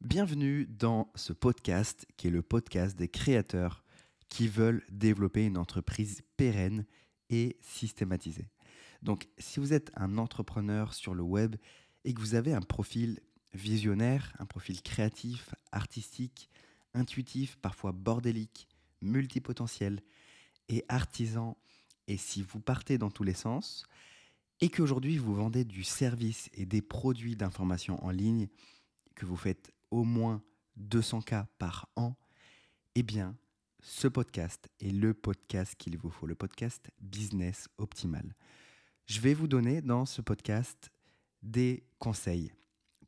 Bienvenue dans ce podcast qui est le podcast des créateurs qui veulent développer une entreprise pérenne et systématisée. Donc si vous êtes un entrepreneur sur le web et que vous avez un profil visionnaire, un profil créatif, artistique, intuitif, parfois bordélique, multipotentiel et artisan, et si vous partez dans tous les sens, et qu'aujourd'hui vous vendez du service et des produits d'information en ligne, que vous faites au moins 200 cas par an, eh bien, ce podcast est le podcast qu'il vous faut, le podcast Business Optimal. Je vais vous donner dans ce podcast des conseils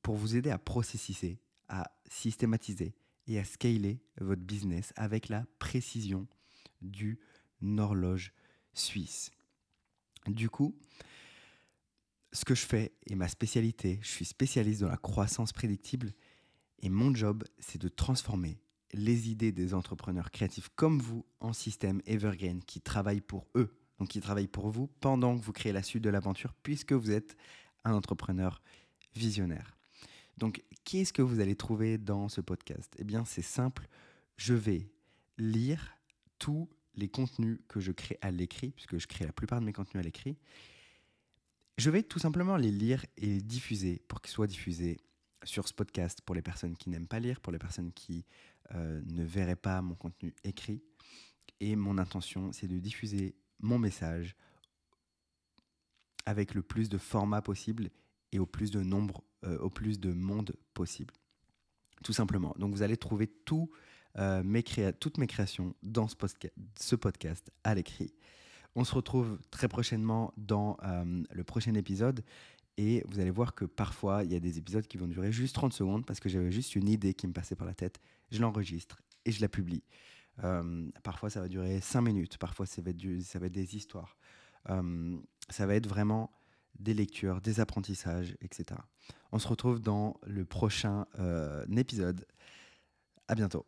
pour vous aider à processiser, à systématiser et à scaler votre business avec la précision d'une horloge suisse. Du coup, ce que je fais est ma spécialité. Je suis spécialiste dans la croissance prédictible et mon job, c'est de transformer les idées des entrepreneurs créatifs comme vous en système evergreen qui travaillent pour eux, donc qui travaillent pour vous pendant que vous créez la suite de l'aventure puisque vous êtes un entrepreneur visionnaire. Donc, qu'est-ce que vous allez trouver dans ce podcast? Eh bien, c'est simple. Je vais lire tous les contenus que je crée à l'écrit, puisque je crée la plupart de mes contenus à l'écrit. Je vais tout simplement les lire et les diffuser pour qu'ils soient diffusés sur ce podcast pour les personnes qui n'aiment pas lire, pour les personnes qui euh, ne verraient pas mon contenu écrit. Et mon intention, c'est de diffuser mon message avec le plus de formats possible et au plus de nombre, euh, au plus de monde possible. Tout simplement. Donc vous allez trouver tout, euh, toutes mes créations dans ce, ce podcast à l'écrit. On se retrouve très prochainement dans le prochain épisode et vous allez voir que parfois, il y a des épisodes qui vont durer juste 30 secondes parce que j'avais juste une idée qui me passait par la tête. Je l'enregistre et je la publie. Euh, parfois, ça va durer 5 minutes. Parfois, ça va être, ça va des histoires. Euh, ça va être vraiment des lectures, des apprentissages, etc. On se retrouve dans le prochain euh, épisode. À bientôt.